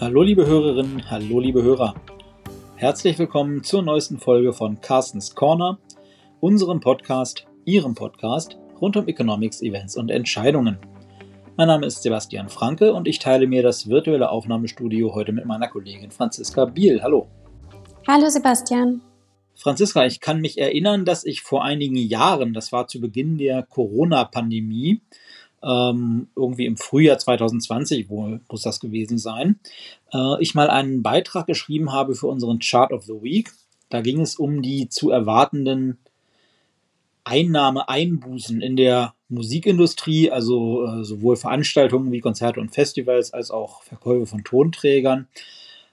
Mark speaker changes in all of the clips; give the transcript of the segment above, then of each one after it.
Speaker 1: Hallo liebe Hörerinnen, hallo liebe Hörer. Herzlich willkommen zur neuesten Folge von Carstens Corner, unserem Podcast, Ihrem Podcast rund um Economics, Events und Entscheidungen. Mein Name ist Sebastian Franke und ich teile mir das virtuelle Aufnahmestudio heute mit meiner Kollegin Franziska Biel. Hallo.
Speaker 2: Hallo Sebastian.
Speaker 1: Franziska, ich kann mich erinnern, dass ich vor einigen Jahren, das war zu Beginn der Corona-Pandemie, ähm, irgendwie im Frühjahr 2020 wohl muss das gewesen sein, äh, ich mal einen Beitrag geschrieben habe für unseren Chart of the Week. Da ging es um die zu erwartenden Einnahmeeinbußen in der Musikindustrie, also äh, sowohl Veranstaltungen wie Konzerte und Festivals als auch Verkäufe von Tonträgern.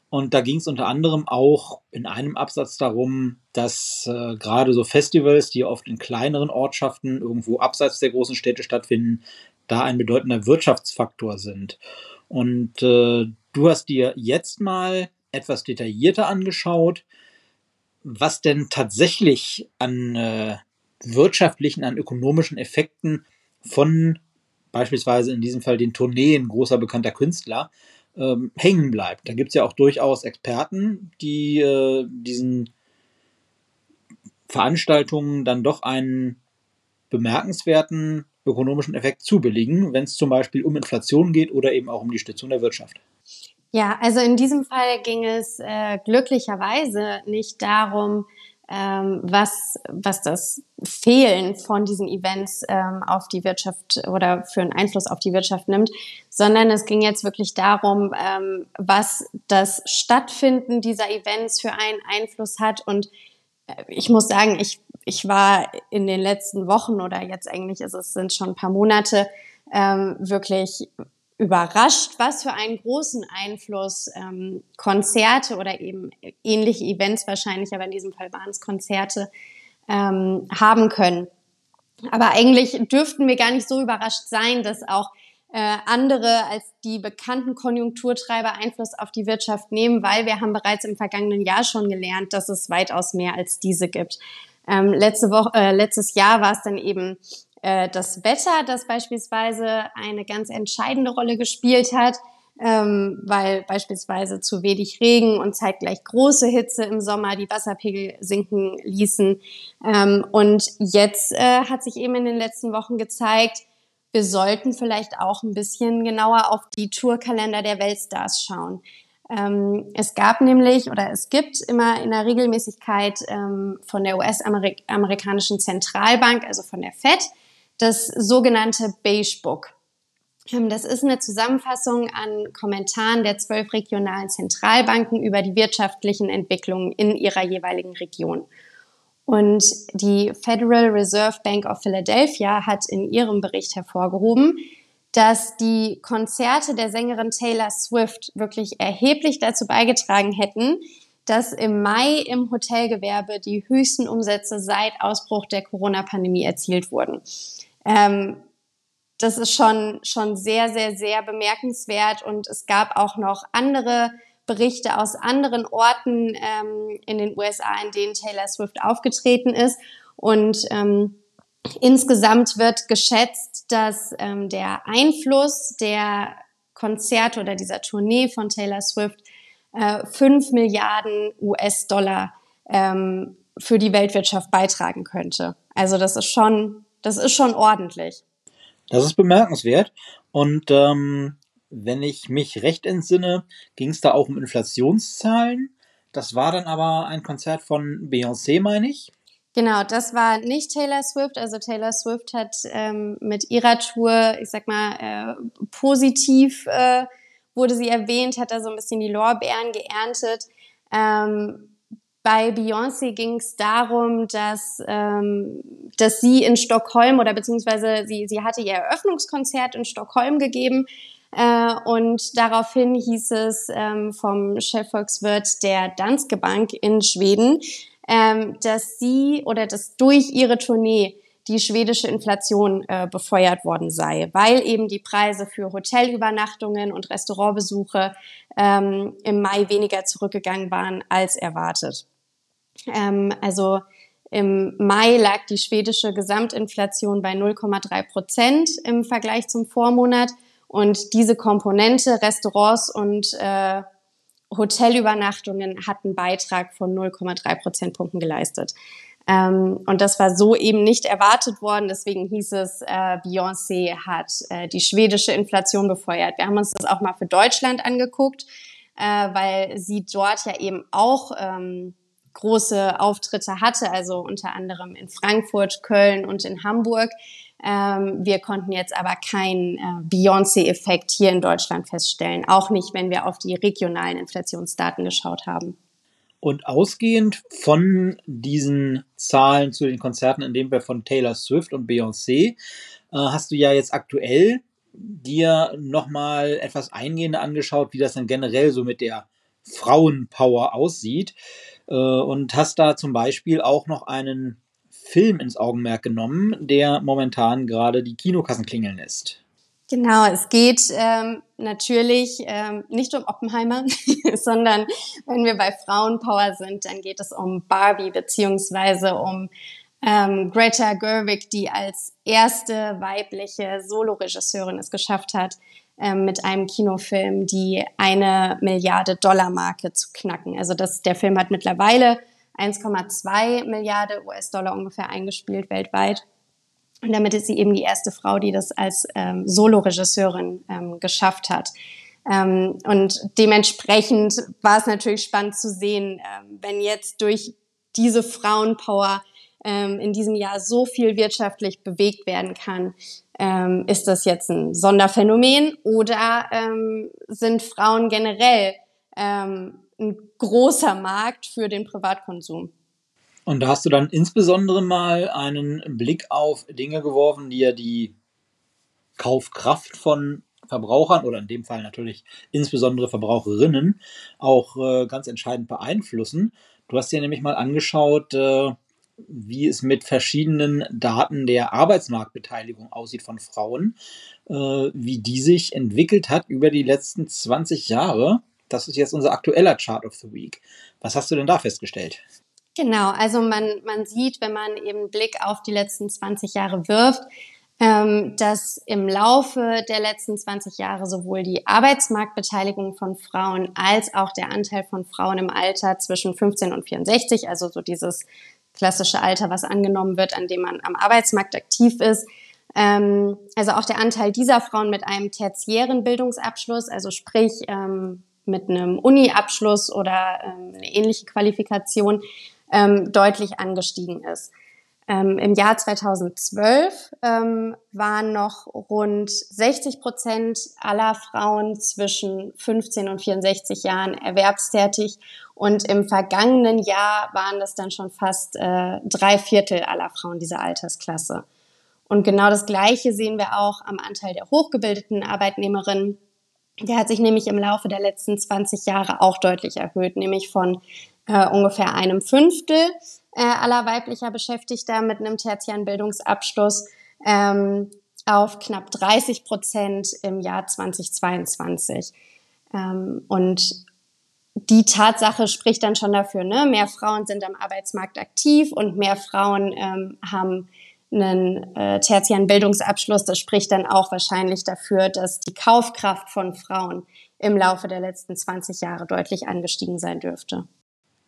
Speaker 1: Und da ging es unter anderem auch in einem Absatz darum, dass äh, gerade so Festivals, die oft in kleineren Ortschaften irgendwo abseits der großen Städte stattfinden, da ein bedeutender Wirtschaftsfaktor sind. Und äh, du hast dir jetzt mal etwas detaillierter angeschaut, was denn tatsächlich an äh, wirtschaftlichen, an ökonomischen Effekten von beispielsweise in diesem Fall den Tourneen großer bekannter Künstler ähm, hängen bleibt. Da gibt es ja auch durchaus Experten, die äh, diesen Veranstaltungen dann doch einen bemerkenswerten ökonomischen Effekt zubilligen, wenn es zum Beispiel um Inflation geht oder eben auch um die Stützung der Wirtschaft.
Speaker 2: Ja, also in diesem Fall ging es äh, glücklicherweise nicht darum, ähm, was, was das Fehlen von diesen Events ähm, auf die Wirtschaft oder für einen Einfluss auf die Wirtschaft nimmt, sondern es ging jetzt wirklich darum, ähm, was das Stattfinden dieser Events für einen Einfluss hat. Und äh, ich muss sagen, ich, ich war in den letzten Wochen oder jetzt eigentlich ist es sind schon ein paar Monate ähm, wirklich überrascht, was für einen großen Einfluss ähm, Konzerte oder eben ähnliche Events wahrscheinlich, aber in diesem Fall waren es Konzerte, ähm, haben können. Aber eigentlich dürften wir gar nicht so überrascht sein, dass auch äh, andere als die bekannten Konjunkturtreiber Einfluss auf die Wirtschaft nehmen, weil wir haben bereits im vergangenen Jahr schon gelernt, dass es weitaus mehr als diese gibt. Ähm, letzte Woche, äh, letztes Jahr war es dann eben äh, das Wetter, das beispielsweise eine ganz entscheidende Rolle gespielt hat, ähm, weil beispielsweise zu wenig Regen und zeitgleich große Hitze im Sommer die Wasserpegel sinken ließen. Ähm, und jetzt äh, hat sich eben in den letzten Wochen gezeigt, wir sollten vielleicht auch ein bisschen genauer auf die Tourkalender der Weltstars schauen. Ähm, es gab nämlich oder es gibt immer in der Regelmäßigkeit ähm, von der US-amerikanischen Zentralbank, also von der Fed, das sogenannte Beige Book. Ähm, das ist eine Zusammenfassung an Kommentaren der zwölf regionalen Zentralbanken über die wirtschaftlichen Entwicklungen in ihrer jeweiligen Region. Und die Federal Reserve Bank of Philadelphia hat in ihrem Bericht hervorgehoben, dass die Konzerte der Sängerin Taylor Swift wirklich erheblich dazu beigetragen hätten, dass im Mai im Hotelgewerbe die höchsten Umsätze seit Ausbruch der Corona-Pandemie erzielt wurden. Ähm, das ist schon, schon sehr, sehr, sehr bemerkenswert. Und es gab auch noch andere Berichte aus anderen Orten ähm, in den USA, in denen Taylor Swift aufgetreten ist. Und ähm, insgesamt wird geschätzt, dass ähm, der Einfluss der Konzerte oder dieser Tournee von Taylor Swift äh, 5 Milliarden US-Dollar ähm, für die Weltwirtschaft beitragen könnte. Also das ist schon das ist schon ordentlich.
Speaker 1: Das ist bemerkenswert. Und ähm, wenn ich mich recht entsinne, ging es da auch um Inflationszahlen. Das war dann aber ein Konzert von Beyoncé, meine ich.
Speaker 2: Genau, das war nicht Taylor Swift. Also Taylor Swift hat ähm, mit ihrer Tour, ich sag mal, äh, positiv äh, wurde sie erwähnt, hat da so ein bisschen die Lorbeeren geerntet. Ähm, bei Beyoncé ging es darum, dass, ähm, dass sie in Stockholm oder beziehungsweise sie, sie hatte ihr Eröffnungskonzert in Stockholm gegeben. Äh, und daraufhin hieß es ähm, vom Chefvolkswirt der Danske Bank in Schweden, ähm, dass sie oder dass durch ihre Tournee die schwedische Inflation äh, befeuert worden sei, weil eben die Preise für Hotelübernachtungen und Restaurantbesuche ähm, im Mai weniger zurückgegangen waren als erwartet. Ähm, also im Mai lag die schwedische Gesamtinflation bei 0,3 Prozent im Vergleich zum Vormonat Und diese Komponente, Restaurants und äh, Hotelübernachtungen hat einen Beitrag von 0,3 Prozentpunkten geleistet. Ähm, und das war so eben nicht erwartet worden. Deswegen hieß es, äh, Beyoncé hat äh, die schwedische Inflation befeuert. Wir haben uns das auch mal für Deutschland angeguckt, äh, weil sie dort ja eben auch ähm, große Auftritte hatte, also unter anderem in Frankfurt, Köln und in Hamburg. Ähm, wir konnten jetzt aber keinen äh, Beyoncé-Effekt hier in Deutschland feststellen, auch nicht, wenn wir auf die regionalen Inflationsdaten geschaut haben.
Speaker 1: Und ausgehend von diesen Zahlen zu den Konzerten, in dem Fall von Taylor Swift und Beyoncé, äh, hast du ja jetzt aktuell dir nochmal etwas eingehender angeschaut, wie das dann generell so mit der Frauenpower aussieht. Äh, und hast da zum Beispiel auch noch einen Film ins Augenmerk genommen, der momentan gerade die Kinokassen klingeln lässt.
Speaker 2: Genau, es geht ähm, natürlich ähm, nicht um Oppenheimer, sondern wenn wir bei Frauenpower sind, dann geht es um Barbie beziehungsweise um ähm, Greta Gerwig, die als erste weibliche Soloregisseurin es geschafft hat, ähm, mit einem Kinofilm die eine Milliarde Dollar Marke zu knacken. Also das, der Film hat mittlerweile 1,2 Milliarden US-Dollar ungefähr eingespielt weltweit. Und damit ist sie eben die erste Frau, die das als ähm, Soloregisseurin ähm, geschafft hat. Ähm, und dementsprechend war es natürlich spannend zu sehen, ähm, wenn jetzt durch diese Frauenpower ähm, in diesem Jahr so viel wirtschaftlich bewegt werden kann. Ähm, ist das jetzt ein Sonderphänomen oder ähm, sind Frauen generell ähm, ein großer Markt für den Privatkonsum?
Speaker 1: Und da hast du dann insbesondere mal einen Blick auf Dinge geworfen, die ja die Kaufkraft von Verbrauchern oder in dem Fall natürlich insbesondere Verbraucherinnen auch äh, ganz entscheidend beeinflussen. Du hast dir nämlich mal angeschaut, äh, wie es mit verschiedenen Daten der Arbeitsmarktbeteiligung aussieht von Frauen, äh, wie die sich entwickelt hat über die letzten 20 Jahre. Das ist jetzt unser aktueller Chart of the Week. Was hast du denn da festgestellt?
Speaker 2: Genau, also man, man sieht, wenn man eben Blick auf die letzten 20 Jahre wirft, ähm, dass im Laufe der letzten 20 Jahre sowohl die Arbeitsmarktbeteiligung von Frauen als auch der Anteil von Frauen im Alter zwischen 15 und 64, also so dieses klassische Alter, was angenommen wird, an dem man am Arbeitsmarkt aktiv ist, ähm, also auch der Anteil dieser Frauen mit einem tertiären Bildungsabschluss, also sprich ähm, mit einem Uni-Abschluss oder ähm, eine ähnliche Qualifikation, ähm, deutlich angestiegen ist. Ähm, Im Jahr 2012 ähm, waren noch rund 60 Prozent aller Frauen zwischen 15 und 64 Jahren erwerbstätig und im vergangenen Jahr waren das dann schon fast äh, drei Viertel aller Frauen dieser Altersklasse. Und genau das Gleiche sehen wir auch am Anteil der hochgebildeten Arbeitnehmerinnen. Der hat sich nämlich im Laufe der letzten 20 Jahre auch deutlich erhöht, nämlich von äh, ungefähr einem Fünftel äh, aller weiblicher Beschäftigter mit einem tertiären Bildungsabschluss ähm, auf knapp 30 Prozent im Jahr 2022. Ähm, und die Tatsache spricht dann schon dafür, ne? mehr Frauen sind am Arbeitsmarkt aktiv und mehr Frauen ähm, haben einen äh, tertiären Bildungsabschluss. Das spricht dann auch wahrscheinlich dafür, dass die Kaufkraft von Frauen im Laufe der letzten 20 Jahre deutlich angestiegen sein dürfte.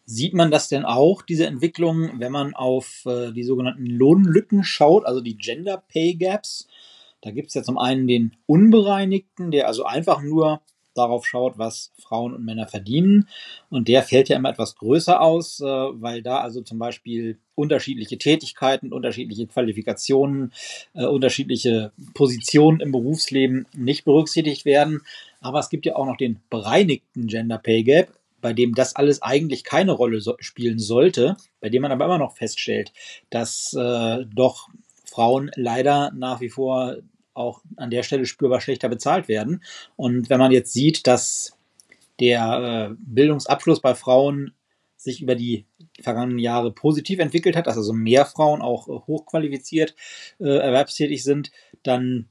Speaker 1: Sieht man das denn auch, diese Entwicklung, wenn man auf äh, die sogenannten Lohnlücken schaut, also die Gender Pay Gaps? Da gibt es ja zum einen den Unbereinigten, der also einfach nur darauf schaut, was Frauen und Männer verdienen. Und der fällt ja immer etwas größer aus, äh, weil da also zum Beispiel unterschiedliche Tätigkeiten, unterschiedliche Qualifikationen, äh, unterschiedliche Positionen im Berufsleben nicht berücksichtigt werden. Aber es gibt ja auch noch den bereinigten Gender Pay Gap, bei dem das alles eigentlich keine Rolle so spielen sollte, bei dem man aber immer noch feststellt, dass äh, doch Frauen leider nach wie vor auch an der Stelle spürbar schlechter bezahlt werden. Und wenn man jetzt sieht, dass der äh, Bildungsabschluss bei Frauen sich über die vergangenen Jahre positiv entwickelt hat, dass also mehr Frauen auch äh, hochqualifiziert äh, erwerbstätig sind, dann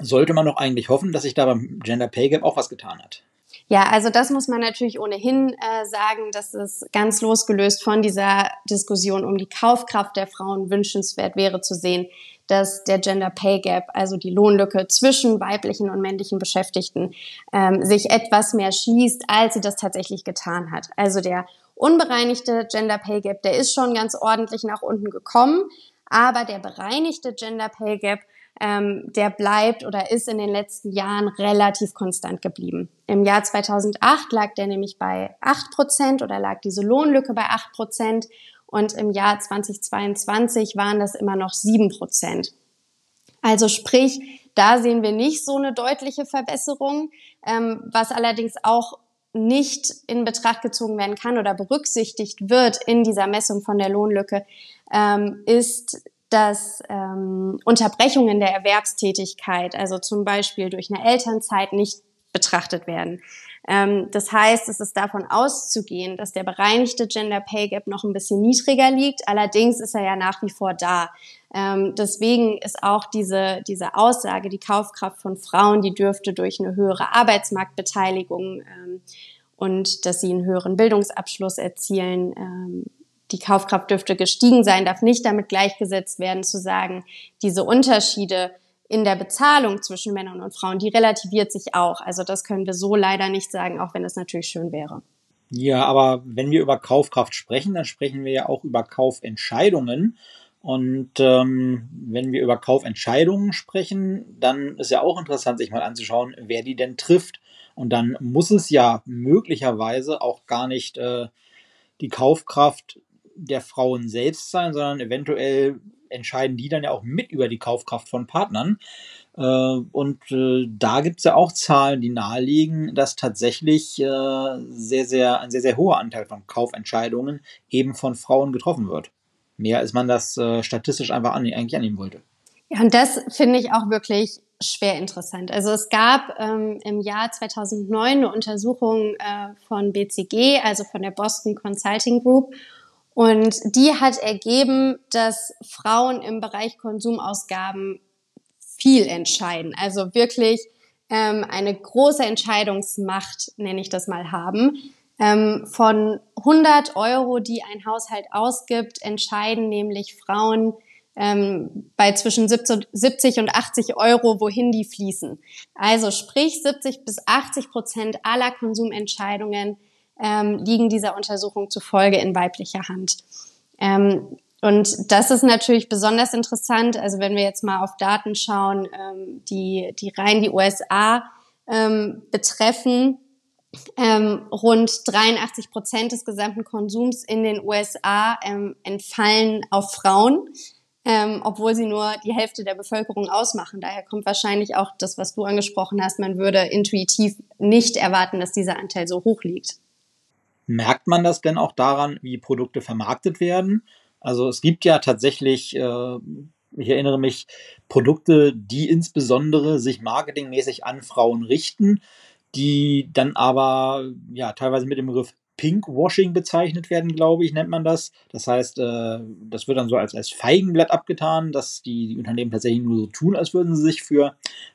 Speaker 1: sollte man doch eigentlich hoffen, dass sich da beim Gender Pay Gap auch was getan hat.
Speaker 2: Ja, also das muss man natürlich ohnehin äh, sagen, dass es ganz losgelöst von dieser Diskussion um die Kaufkraft der Frauen wünschenswert wäre zu sehen, dass der Gender Pay Gap, also die Lohnlücke zwischen weiblichen und männlichen Beschäftigten, ähm, sich etwas mehr schließt, als sie das tatsächlich getan hat. Also der unbereinigte Gender Pay Gap, der ist schon ganz ordentlich nach unten gekommen, aber der bereinigte Gender Pay Gap ähm, der bleibt oder ist in den letzten Jahren relativ konstant geblieben. Im Jahr 2008 lag der nämlich bei 8 Prozent oder lag diese Lohnlücke bei 8 Prozent und im Jahr 2022 waren das immer noch 7 Prozent. Also sprich, da sehen wir nicht so eine deutliche Verbesserung, ähm, was allerdings auch nicht in Betracht gezogen werden kann oder berücksichtigt wird in dieser Messung von der Lohnlücke, ähm, ist dass ähm, Unterbrechungen der Erwerbstätigkeit, also zum Beispiel durch eine Elternzeit, nicht betrachtet werden. Ähm, das heißt, es ist davon auszugehen, dass der bereinigte Gender Pay Gap noch ein bisschen niedriger liegt. Allerdings ist er ja nach wie vor da. Ähm, deswegen ist auch diese, diese Aussage, die Kaufkraft von Frauen, die dürfte durch eine höhere Arbeitsmarktbeteiligung ähm, und dass sie einen höheren Bildungsabschluss erzielen, die Kaufkraft dürfte gestiegen sein, darf nicht damit gleichgesetzt werden zu sagen, diese Unterschiede in der Bezahlung zwischen Männern und Frauen, die relativiert sich auch. Also das können wir so leider nicht sagen, auch wenn es natürlich schön wäre.
Speaker 1: Ja, aber wenn wir über Kaufkraft sprechen, dann sprechen wir ja auch über Kaufentscheidungen. Und ähm, wenn wir über Kaufentscheidungen sprechen, dann ist ja auch interessant, sich mal anzuschauen, wer die denn trifft. Und dann muss es ja möglicherweise auch gar nicht äh, die Kaufkraft der Frauen selbst sein, sondern eventuell entscheiden die dann ja auch mit über die Kaufkraft von Partnern. Äh, und äh, da gibt es ja auch Zahlen, die nahelegen, dass tatsächlich äh, sehr, sehr, ein sehr, sehr hoher Anteil von Kaufentscheidungen eben von Frauen getroffen wird. Mehr als man das statistisch einfach eigentlich annehmen wollte.
Speaker 2: Ja, und das finde ich auch wirklich schwer interessant. Also es gab ähm, im Jahr 2009 eine Untersuchung äh, von BCG, also von der Boston Consulting Group. Und die hat ergeben, dass Frauen im Bereich Konsumausgaben viel entscheiden. Also wirklich ähm, eine große Entscheidungsmacht, nenne ich das mal, haben. Ähm, von 100 Euro, die ein Haushalt ausgibt, entscheiden nämlich Frauen ähm, bei zwischen 70 und 80 Euro, wohin die fließen. Also sprich 70 bis 80 Prozent aller Konsumentscheidungen ähm, liegen dieser Untersuchung zufolge in weiblicher Hand. Ähm, und das ist natürlich besonders interessant. Also wenn wir jetzt mal auf Daten schauen, ähm, die, die rein die USA ähm, betreffen, ähm, rund 83 Prozent des gesamten Konsums in den USA ähm, entfallen auf Frauen, ähm, obwohl sie nur die Hälfte der Bevölkerung ausmachen. Daher kommt wahrscheinlich auch das, was du angesprochen hast. Man würde intuitiv nicht erwarten, dass dieser Anteil so hoch liegt.
Speaker 1: Merkt man das denn auch daran, wie Produkte vermarktet werden? Also es gibt ja tatsächlich, äh, ich erinnere mich, Produkte, die insbesondere sich marketingmäßig an Frauen richten, die dann aber ja teilweise mit dem Begriff Pinkwashing bezeichnet werden, glaube ich, nennt man das. Das heißt, äh, das wird dann so als, als Feigenblatt abgetan, dass die, die Unternehmen tatsächlich nur so tun, als würden sie sich für,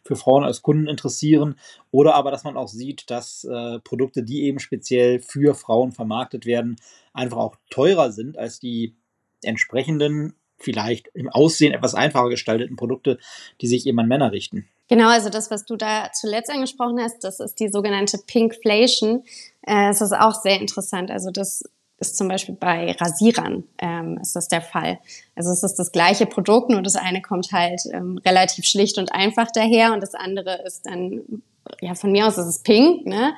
Speaker 1: für Frauen als Kunden interessieren. Oder aber, dass man auch sieht, dass äh, Produkte, die eben speziell für Frauen vermarktet werden, einfach auch teurer sind als die entsprechenden, vielleicht im Aussehen etwas einfacher gestalteten Produkte, die sich eben an Männer richten.
Speaker 2: Genau, also das, was du da zuletzt angesprochen hast, das ist die sogenannte Pinkflation. Äh, es ist auch sehr interessant. Also das ist zum Beispiel bei Rasierern ähm, ist das der Fall. Also es ist das gleiche Produkt, nur das eine kommt halt ähm, relativ schlicht und einfach daher und das andere ist dann, ja von mir aus ist es pink, ne?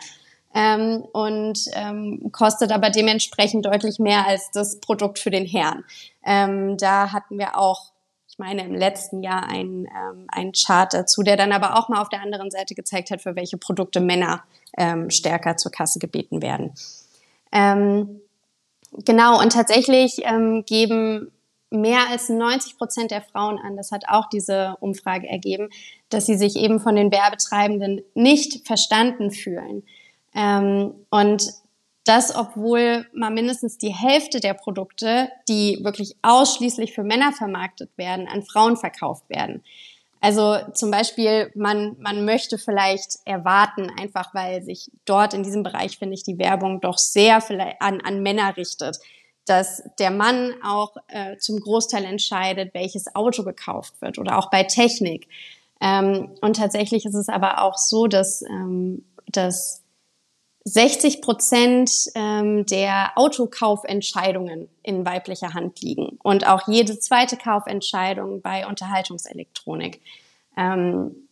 Speaker 2: Ähm, und ähm, kostet aber dementsprechend deutlich mehr als das Produkt für den Herrn. Ähm, da hatten wir auch ich meine, im letzten Jahr ein, ähm, ein Chart dazu, der dann aber auch mal auf der anderen Seite gezeigt hat, für welche Produkte Männer ähm, stärker zur Kasse gebeten werden. Ähm, genau, und tatsächlich ähm, geben mehr als 90 Prozent der Frauen an, das hat auch diese Umfrage ergeben, dass sie sich eben von den Werbetreibenden nicht verstanden fühlen. Ähm, und das, obwohl mal mindestens die Hälfte der Produkte, die wirklich ausschließlich für Männer vermarktet werden, an Frauen verkauft werden. Also zum Beispiel, man, man möchte vielleicht erwarten, einfach weil sich dort in diesem Bereich, finde ich, die Werbung doch sehr vielleicht an, an Männer richtet, dass der Mann auch äh, zum Großteil entscheidet, welches Auto gekauft wird oder auch bei Technik. Ähm, und tatsächlich ist es aber auch so, dass, ähm, dass 60 Prozent ähm, der Autokaufentscheidungen in weiblicher Hand liegen und auch jede zweite Kaufentscheidung bei Unterhaltungselektronik. Ähm,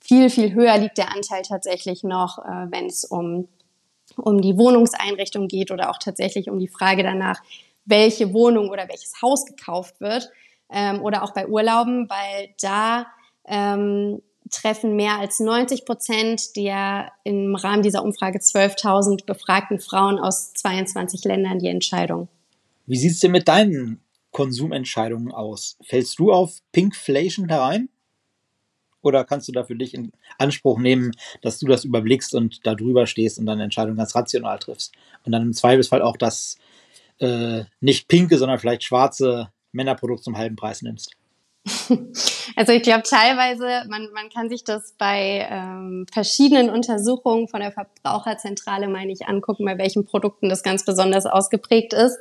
Speaker 2: viel, viel höher liegt der Anteil tatsächlich noch, äh, wenn es um, um die Wohnungseinrichtung geht oder auch tatsächlich um die Frage danach, welche Wohnung oder welches Haus gekauft wird ähm, oder auch bei Urlauben, weil da ähm, treffen mehr als 90 Prozent der im Rahmen dieser Umfrage 12.000 befragten Frauen aus 22 Ländern die Entscheidung.
Speaker 1: Wie sieht es denn mit deinen Konsumentscheidungen aus? Fällst du auf Pinkflation herein? Oder kannst du da für dich in Anspruch nehmen, dass du das überblickst und da drüber stehst und deine Entscheidung ganz rational triffst? Und dann im Zweifelsfall auch das äh, nicht pinke, sondern vielleicht schwarze Männerprodukt zum halben Preis nimmst?
Speaker 2: Also ich glaube teilweise, man, man kann sich das bei ähm, verschiedenen Untersuchungen von der Verbraucherzentrale, meine ich, angucken, bei welchen Produkten das ganz besonders ausgeprägt ist.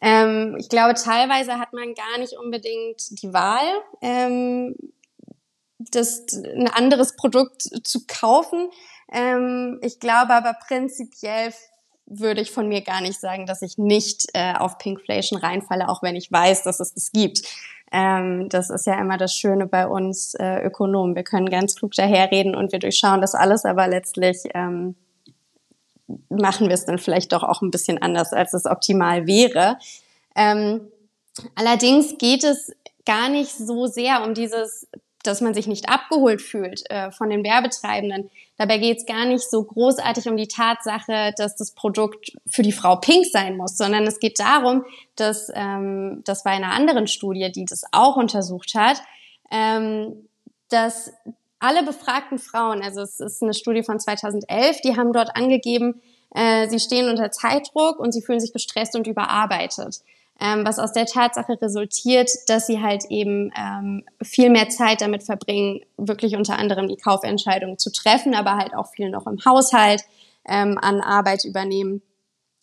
Speaker 2: Ähm, ich glaube, teilweise hat man gar nicht unbedingt die Wahl, ähm, das, ein anderes Produkt zu kaufen. Ähm, ich glaube aber prinzipiell würde ich von mir gar nicht sagen, dass ich nicht äh, auf Pinkflation reinfalle, auch wenn ich weiß, dass es das gibt. Ähm, das ist ja immer das Schöne bei uns äh, Ökonomen. Wir können ganz klug daherreden und wir durchschauen das alles, aber letztlich ähm, machen wir es dann vielleicht doch auch ein bisschen anders, als es optimal wäre. Ähm, allerdings geht es gar nicht so sehr um dieses dass man sich nicht abgeholt fühlt äh, von den Werbetreibenden. Dabei geht es gar nicht so großartig um die Tatsache, dass das Produkt für die Frau pink sein muss, sondern es geht darum, dass ähm, das war einer anderen Studie, die das auch untersucht hat, ähm, dass alle befragten Frauen, also es ist eine Studie von 2011, die haben dort angegeben, äh, sie stehen unter Zeitdruck und sie fühlen sich gestresst und überarbeitet ähm, was aus der Tatsache resultiert, dass sie halt eben ähm, viel mehr Zeit damit verbringen, wirklich unter anderem die Kaufentscheidungen zu treffen, aber halt auch viel noch im Haushalt ähm, an Arbeit übernehmen.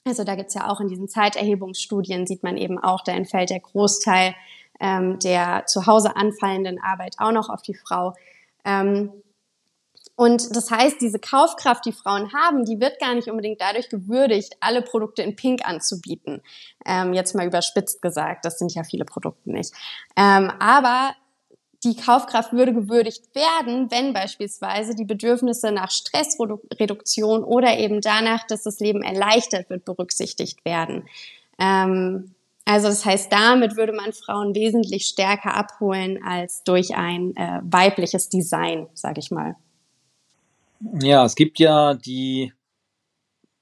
Speaker 2: Also da gibt's ja auch in diesen Zeiterhebungsstudien, sieht man eben auch, da entfällt der Großteil ähm, der zu Hause anfallenden Arbeit auch noch auf die Frau. Ähm, und das heißt, diese Kaufkraft, die Frauen haben, die wird gar nicht unbedingt dadurch gewürdigt, alle Produkte in Pink anzubieten. Ähm, jetzt mal überspitzt gesagt, das sind ja viele Produkte nicht. Ähm, aber die Kaufkraft würde gewürdigt werden, wenn beispielsweise die Bedürfnisse nach Stressreduktion oder eben danach, dass das Leben erleichtert wird, berücksichtigt werden. Ähm, also das heißt, damit würde man Frauen wesentlich stärker abholen als durch ein äh, weibliches Design, sage ich mal.
Speaker 1: Ja, es gibt ja die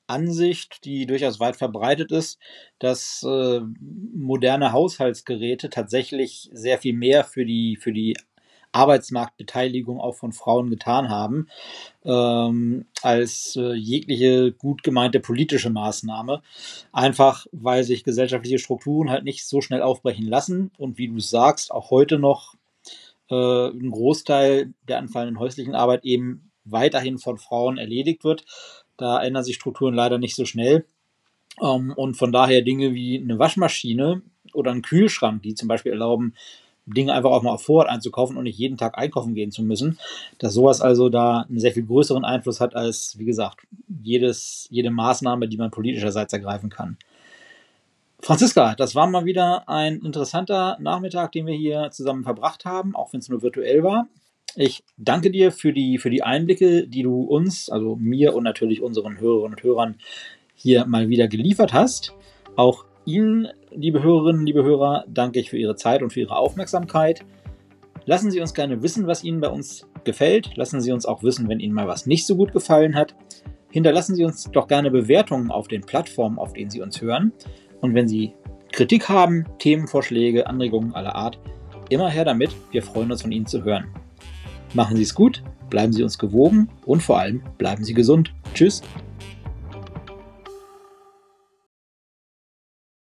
Speaker 1: Ansicht, die durchaus weit verbreitet ist, dass äh, moderne Haushaltsgeräte tatsächlich sehr viel mehr für die, für die Arbeitsmarktbeteiligung auch von Frauen getan haben, ähm, als äh, jegliche gut gemeinte politische Maßnahme. Einfach weil sich gesellschaftliche Strukturen halt nicht so schnell aufbrechen lassen und wie du sagst, auch heute noch äh, ein Großteil der anfallenden häuslichen Arbeit eben weiterhin von Frauen erledigt wird. Da ändern sich Strukturen leider nicht so schnell. Ähm, und von daher Dinge wie eine Waschmaschine oder ein Kühlschrank, die zum Beispiel erlauben, Dinge einfach auch mal auf Vorrat einzukaufen und nicht jeden Tag einkaufen gehen zu müssen, dass sowas also da einen sehr viel größeren Einfluss hat als, wie gesagt, jedes, jede Maßnahme, die man politischerseits ergreifen kann. Franziska, das war mal wieder ein interessanter Nachmittag, den wir hier zusammen verbracht haben, auch wenn es nur virtuell war. Ich danke dir für die, für die Einblicke, die du uns, also mir und natürlich unseren Hörerinnen und Hörern hier mal wieder geliefert hast. Auch Ihnen, liebe Hörerinnen, liebe Hörer, danke ich für Ihre Zeit und für Ihre Aufmerksamkeit. Lassen Sie uns gerne wissen, was Ihnen bei uns gefällt. Lassen Sie uns auch wissen, wenn Ihnen mal was nicht so gut gefallen hat. Hinterlassen Sie uns doch gerne Bewertungen auf den Plattformen, auf denen Sie uns hören. Und wenn Sie Kritik haben, Themenvorschläge, Anregungen aller Art, immer her damit. Wir freuen uns von Ihnen zu hören. Machen Sie es gut, bleiben Sie uns gewogen und vor allem bleiben Sie gesund. Tschüss.